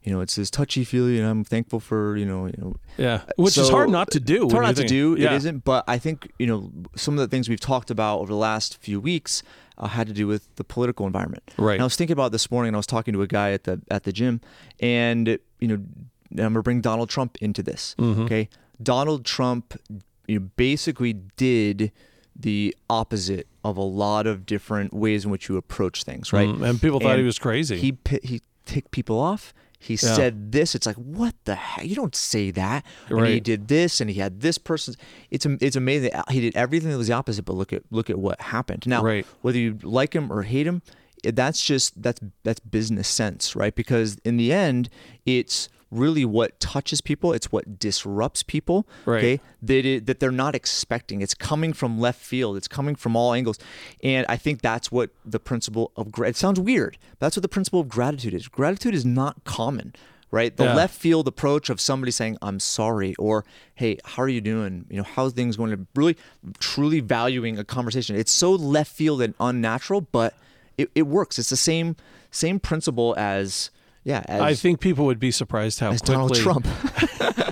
S2: You know, it's this touchy feely, and I'm thankful for you know you know
S3: Yeah. Which is hard not to do.
S2: It's hard not to do.
S3: Yeah.
S2: It isn't, but I think you know some of the things we've talked about over the last few weeks uh, had to do with the political environment.
S3: Right.
S2: And I was thinking about this morning, and I was talking to a guy at the at the gym, and you know, I'm gonna bring Donald Trump into this.
S3: Mm-hmm.
S2: Okay, Donald Trump you know, basically did the opposite of a lot of different ways in which you approach things, right?
S3: Mm, and people thought
S2: And
S3: he was crazy.
S2: He he ticked people off. He
S3: Yeah.
S2: said this. It's like what the heck? You don't say that. And he did this, and he had this person. It's it's amazing. Uh, he did everything that was the opposite. But look at look at what happened. Now,
S3: Right.
S2: whether you like him or hate him, that's just that's that's business sense, right? Because in the end, it's really what touches people. It's what disrupts people.
S3: Right.
S2: Okay, that it, that they're not expecting. It's coming from left field. It's coming from all angles, and I think that's what the principle of it sounds weird. But that's what the principle of gratitude is. Gratitude is not common. Right, the
S3: Yeah.
S2: left field approach of somebody saying "I'm sorry" or "Hey, how are you doing?" You know, how's things going? To really, truly valuing a conversation. It's so left field and unnatural, but it, it works. It's the same same principle as yeah. As,
S3: I think people would be surprised how quickly
S2: Donald Trump.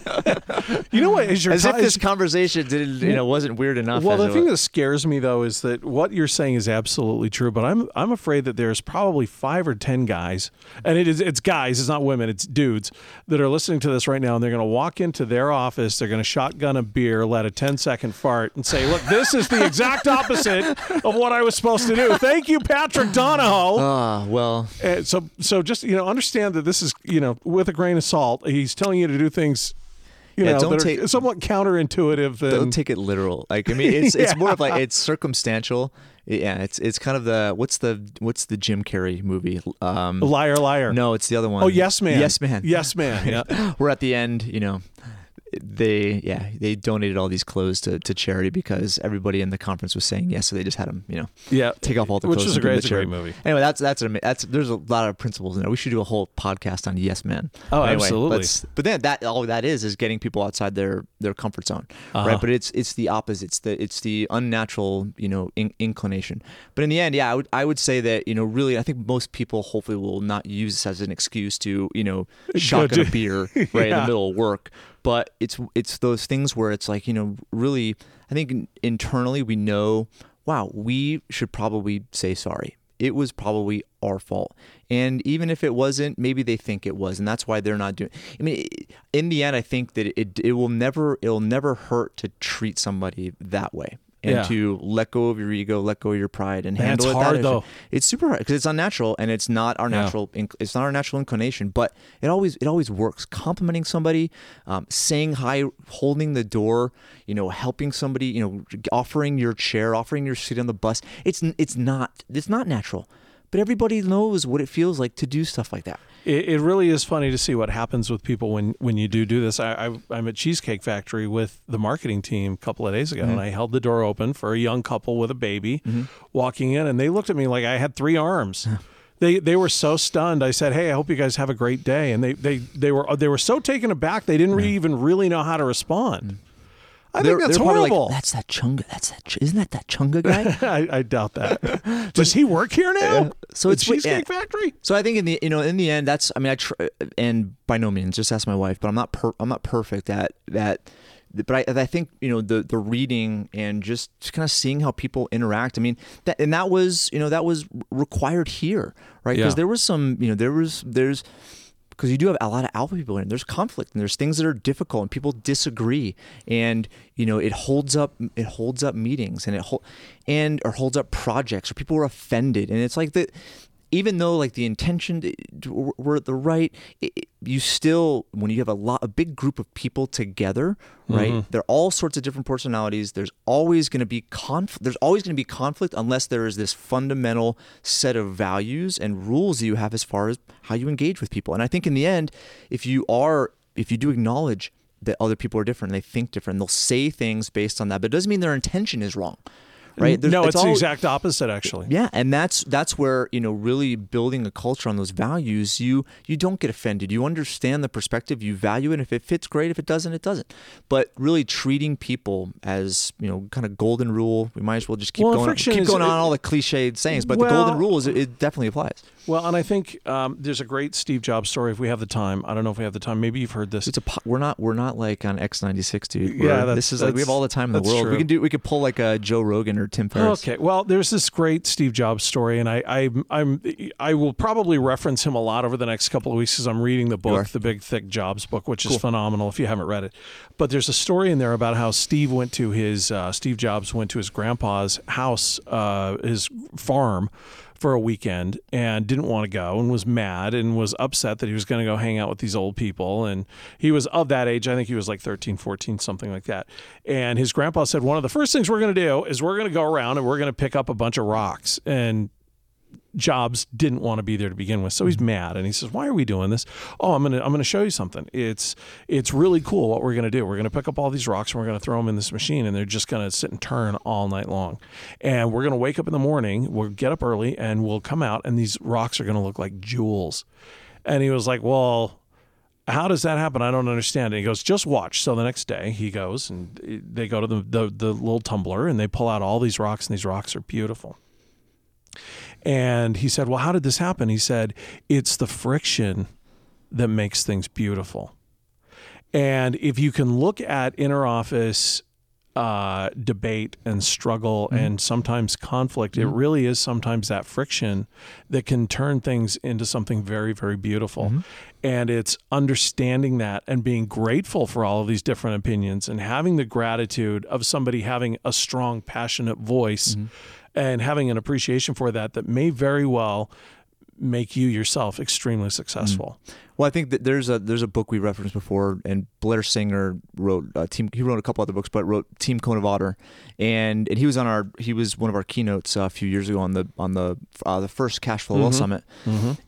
S3: You know what? Is your
S2: as if this conversation didn't, you know, wasn't weird enough.
S3: Well, the thing
S2: was.
S3: that scares me though is that what you're saying is absolutely true, but I'm I'm afraid that there's probably five or ten guys, and it is it's guys, it's not women, it's dudes that are listening to this right now, and they're going to walk into their office, they're going to shotgun a beer, let a 10 second fart, and say, "Look, this is the exact opposite of what I was supposed to do." Thank you, Patrick Donohoe.
S2: Ah, well,
S3: Uh, so so just you know understand that this is you know with a grain of salt. He's telling you to do things. You
S2: Yeah,
S3: know,
S2: don't take-
S3: somewhat counterintuitive. And,
S2: don't take it literal. Like I mean, it's it's more of like it's circumstantial. Yeah, it's it's kind of the what's the what's the Jim Carrey movie? Um,
S3: liar, liar.
S2: no, it's the other one.
S3: Oh, yes, man.
S2: Yes, man.
S3: Yes, man. Yeah.
S2: We're at the end. You know, they yeah they donated all these clothes to, to charity because everybody in the conference was saying yes, so they just had them you know
S3: Yeah.
S2: take off all the
S3: Which
S2: clothes.
S3: is a great, a great movie.
S2: Anyway, that's that's an that's there's a lot of principles in there. We should do a whole podcast on Yes Man.
S3: Oh,
S2: Anyway,
S3: absolutely.
S2: But, but then that all that is is getting people outside their their comfort zone,
S3: Uh-huh.
S2: right? But it's it's the opposite. It's the it's the unnatural you know in, inclination. But in the end, yeah, I would I would say that you know really I think most people hopefully will not use this as an excuse to you know shotgun a beer right in the middle of work. But it's it's those things where it's like you know really I think internally we know wow we should probably say sorry. It was probably our fault. And even if it wasn't, maybe they think it was, and that's why they're not doing. I mean, in the end, I think that it it will never it'll never hurt to treat somebody that way and
S3: Yeah.
S2: to let go of your ego, let go of your pride, and
S3: Man,
S2: handle
S3: it's
S2: it that
S3: hard, though.
S2: It's super hard because it's unnatural and it's not our
S3: Yeah.
S2: natural. inc- It's not our natural inclination, but it always it always works. Complimenting somebody, um, saying hi, holding the door, you know, helping somebody, you know, offering your chair, offering your seat on the bus. It's it's not it's not natural, but everybody knows what it feels like to do stuff like that.
S3: It, it really is funny to see what happens with people when, when you do do this. I, I, I'm at Cheesecake Factory with the marketing team a couple of days ago,
S2: Mm-hmm.
S3: and I held the door open for a young couple with a baby walking in, and they looked at me like I had three arms. They, they were so stunned. I said, "Hey, I hope you guys have a great day." And they, they, they were they were so taken aback they didn't even really know how to respond. I
S2: They're-
S3: think that's horrible.
S2: Like, that's that chunga. That's that. Ch- Isn't that that chunga guy?
S3: I, I doubt that. Does he work here now?
S2: So
S3: At
S2: it's-
S3: Cheesecake
S2: yeah.
S3: Factory.
S2: So I think in the you know in the end that's I mean I tr- and by no means just ask my wife but I'm not per- I'm not perfect at that but I, I think you know the the reading and just kind of seeing how people interact I mean that and that was you know that was required here right because
S3: Yeah.
S2: there was some you know there was there's because you do have a lot of alpha people in. There's conflict and there's things that are difficult and people disagree and you know it holds up it holds up meetings and it hol- and or holds up projects or people are offended and it's like that even though like the intention were were the right it, you still when you have a lot a big group of people together right mm-hmm. they're all sorts of different personalities. There's always going to be conflict there's always going to be conflict unless there is this fundamental set of values and rules that you have as far as how you engage with people. And i think in the end if you are if you do acknowledge that other people are different and they think different they'll say things based on that but it doesn't mean their intention is wrong right There's-
S3: no, it's, the
S2: all-
S3: exact opposite, actually.
S2: yeah, and that's that's where you know really building a culture on those values. You you don't get offended. You understand the perspective. You value it. If it fits, great. If it doesn't, it doesn't. But really treating people as you know, kind of golden rule. We might as well just keep
S3: Well,
S2: going. Keep
S3: is-
S2: going on
S3: it-
S2: all the cliched sayings, but the golden rule is it, it definitely applies.
S3: Well, and I think um, there's a great Steve Jobs story. If we have the time, I don't know if we have the time. Maybe you've heard this.
S2: It's a po- we're not we're not like on X ninety six, dude. We're-
S3: Yeah, that's-
S2: this is like we have all the time in the world.
S3: true.
S2: We can do we could pull like a Joe Rogan or Tim Ferriss.
S3: Okay, well, there's this great Steve Jobs story, and I, I, I'm, I will probably reference him a lot over the next couple of weeks as I'm reading the book, the Big Thick Jobs book, which is phenomenal if you haven't read it. But there's a story in there about how Steve went to his, uh, Steve Jobs went to his grandpa's house, uh, his farm, for a weekend and didn't want to go and was mad and was upset that he was going to go hang out with these old people. And he was of that age i think he was like 13 14 something like that. And his grandpa said one of the first things we're going to do is we're going to go around and we're going to pick up a bunch of rocks. And Jobs didn't want to be there to begin with, so he's mm-hmm. mad, and he says, "Why are we doing this? Oh, I'm gonna I'm gonna show you something. It's it's really cool what we're gonna do. We're gonna pick up all these rocks and we're gonna throw them in this machine, and they're just gonna sit and turn all night long. And we're gonna wake up in the morning. We'll get up early, and we'll come out, and these rocks are gonna look like jewels." And he was like, "Well." How does that happen? I don't understand. And he goes, just watch. So the next day he goes and they go to the, the, the little tumbler and they pull out all these rocks, and these rocks are beautiful. And he said, Well, how did this happen? He said, It's the friction that makes things beautiful. And if you can look at inner office uh, debate and struggle mm-hmm. and sometimes conflict, it mm-hmm. really is sometimes that friction that can turn things into something very, very beautiful. Mm-hmm. And it's understanding that and being grateful for all of these different opinions and having the gratitude of somebody having a strong, passionate voice and having an appreciation for that that may very well make you yourself extremely successful.
S2: Well, I think that there's a there's a book we referenced before, and Blair Singer wrote uh, team. He wrote a couple other books, but wrote Team Code of Honor, and and he was on our he was one of our keynotes uh, a few years ago on the on the uh, the first Cash Flow Wealth Summit,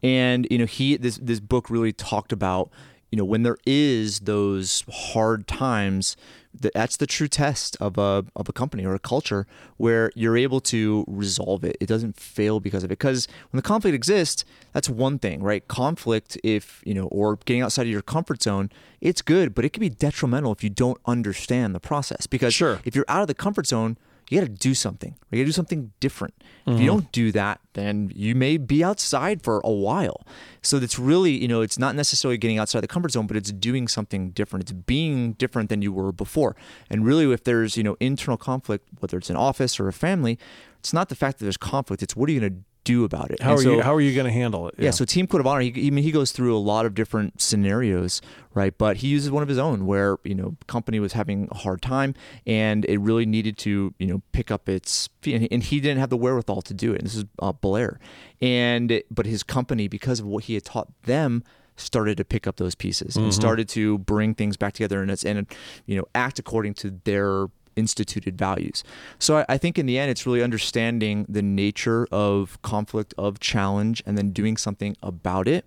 S2: and you know he this this book really talked about you know when there is those hard times that's the true test of a of a company or a culture where you're able to resolve it. It doesn't fail because of it. Because when the conflict exists, that's one thing, right? Conflict, if you know, or getting outside of your comfort zone, it's good, but it can be detrimental if you don't understand the process. Because
S3: Sure.
S2: if you're out of the comfort zone, you got to do something. You got to do something different. If you mm-hmm. don't do that, then you may be outside for a while. So it's really, you know, it's not necessarily getting outside the comfort zone, but it's doing something different. It's being different than you were before. And really, if there's, you know, internal conflict, whether it's an office or a family, it's not the fact that there's conflict. It's what are you going to do about it?
S3: How
S2: And
S3: are
S2: so-
S3: you how are you going to handle it?
S2: yeah. So Team Code of Honor, he, I mean, he goes through a lot of different scenarios, right? But he uses one of his own where you know company was having a hard time and it really needed to you know pick up its feet, and he, didn't have the wherewithal to do it. And this is uh, Blair, and but his company because of what he had taught them started to pick up those pieces and started to bring things back together and it's and you know act according to their instituted values. So I, I think in the end, it's really understanding the nature of conflict, of challenge, and then doing something about it.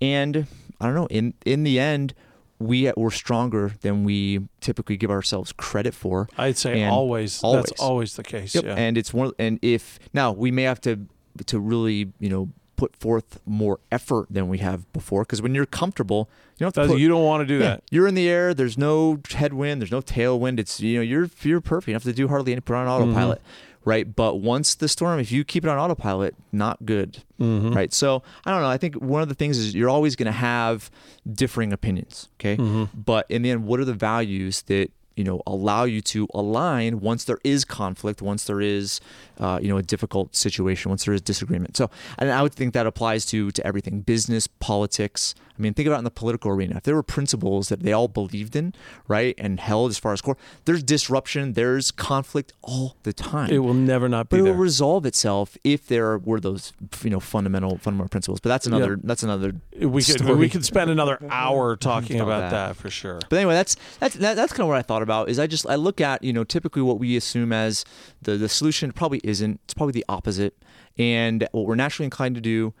S2: And I don't know. In in the end, we we're stronger than we typically give ourselves credit for.
S3: I'd say always,
S2: always.
S3: that's always the case.
S2: Yep.
S3: Yeah.
S2: And it's one. And if now we may have to to really you know put forth more effort than we have before because when you're comfortable, don't have to put,
S3: you don't want to do
S2: yeah,
S3: that.
S2: You're in the air. There's no headwind. There's no tailwind. It's you know you're you're perfect. You don't have to do hardly any. Put on
S3: Mm-hmm.
S2: autopilot, right? But once the storm, if you keep it on autopilot, not good,
S3: Mm-hmm.
S2: right? So I don't know. I think one of the things is you're always going to have differing opinions, okay?
S3: Mm-hmm.
S2: But in the end, what are the values that you know allow you to align once there is conflict, once there is uh, you know a difficult situation, once there is disagreement. So and I would think that applies to to everything, business, politics. I mean, think about it in the political arena. If there were principles that they all believed in, right, and held as far as core, there's disruption, there's conflict all the time.
S3: It will never not be but
S2: it will
S3: there.
S2: resolve itself if there were those, you know, fundamental fundamental principles. But that's another. That's another.
S3: we could
S2: story.
S3: we could spend another hour talking
S2: About
S3: about
S2: that.
S3: that. for sure.
S2: But anyway, that's that's that, that's kind of what I thought about. Is I just I look at you know typically what we assume as the the solution probably isn't. It's probably the opposite. And what we're naturally inclined to do,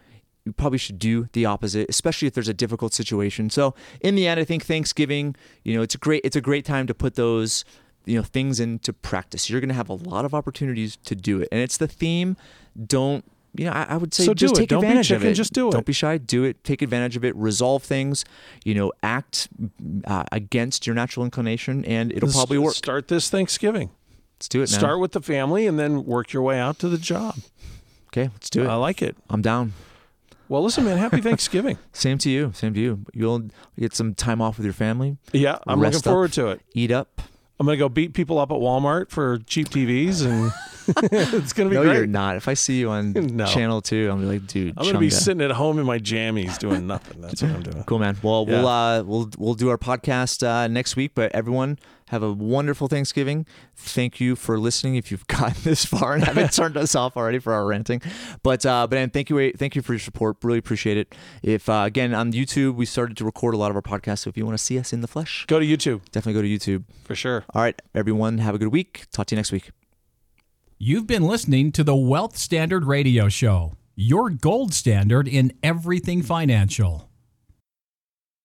S2: you probably should do the opposite, especially if there's a difficult situation. So in the end, I think Thanksgiving, you know, it's a great it's a great time to put those you know things into practice. You're going to have a lot of opportunities to do it, and it's the theme. Don't you know? I, I would say
S3: So
S2: just take
S3: Don't be
S2: advantage of
S3: chicken,
S2: it.
S3: just do it.
S2: Don't be shy. Do it. Take advantage of it. Resolve things. You know, act uh, against your natural inclination, and it'll
S3: Let's
S2: probably work.
S3: Start this Thanksgiving.
S2: Let's do it now.
S3: Start with the family and then work your way out to the job.
S2: Okay, let's do it.
S3: I like it.
S2: I'm down.
S3: Well, listen, man. Happy Thanksgiving.
S2: Same to you. Same to you. You'll get some time off with your family.
S3: Yeah, I'm looking
S2: up.
S3: forward to it.
S2: Eat up.
S3: I'm gonna go beat people up at Walmart for cheap TVs and it's gonna be
S2: no,
S3: great.
S2: you're not. If I see you on
S3: No.
S2: channel two, I'm gonna be like, dude,
S3: I'm gonna be sitting at home in my jammies doing nothing. That's what I'm doing.
S2: Cool, man. Well, we'll uh, we'll we'll do our podcast uh, next week. But everyone, have a wonderful Thanksgiving. Thank you for listening. If you've gotten this far and haven't turned us off already for our ranting, but uh, but and thank you thank you for your support. Really appreciate it. If uh, again on YouTube, we started to record a lot of our podcasts. So if you want to see us in the flesh,
S3: Go to YouTube
S2: definitely go to YouTube.
S3: for sure.
S2: All right, everyone, have a good week. Talk to you next week.
S4: You've been listening to the Wealth Standard Radio Show, your gold standard in everything financial.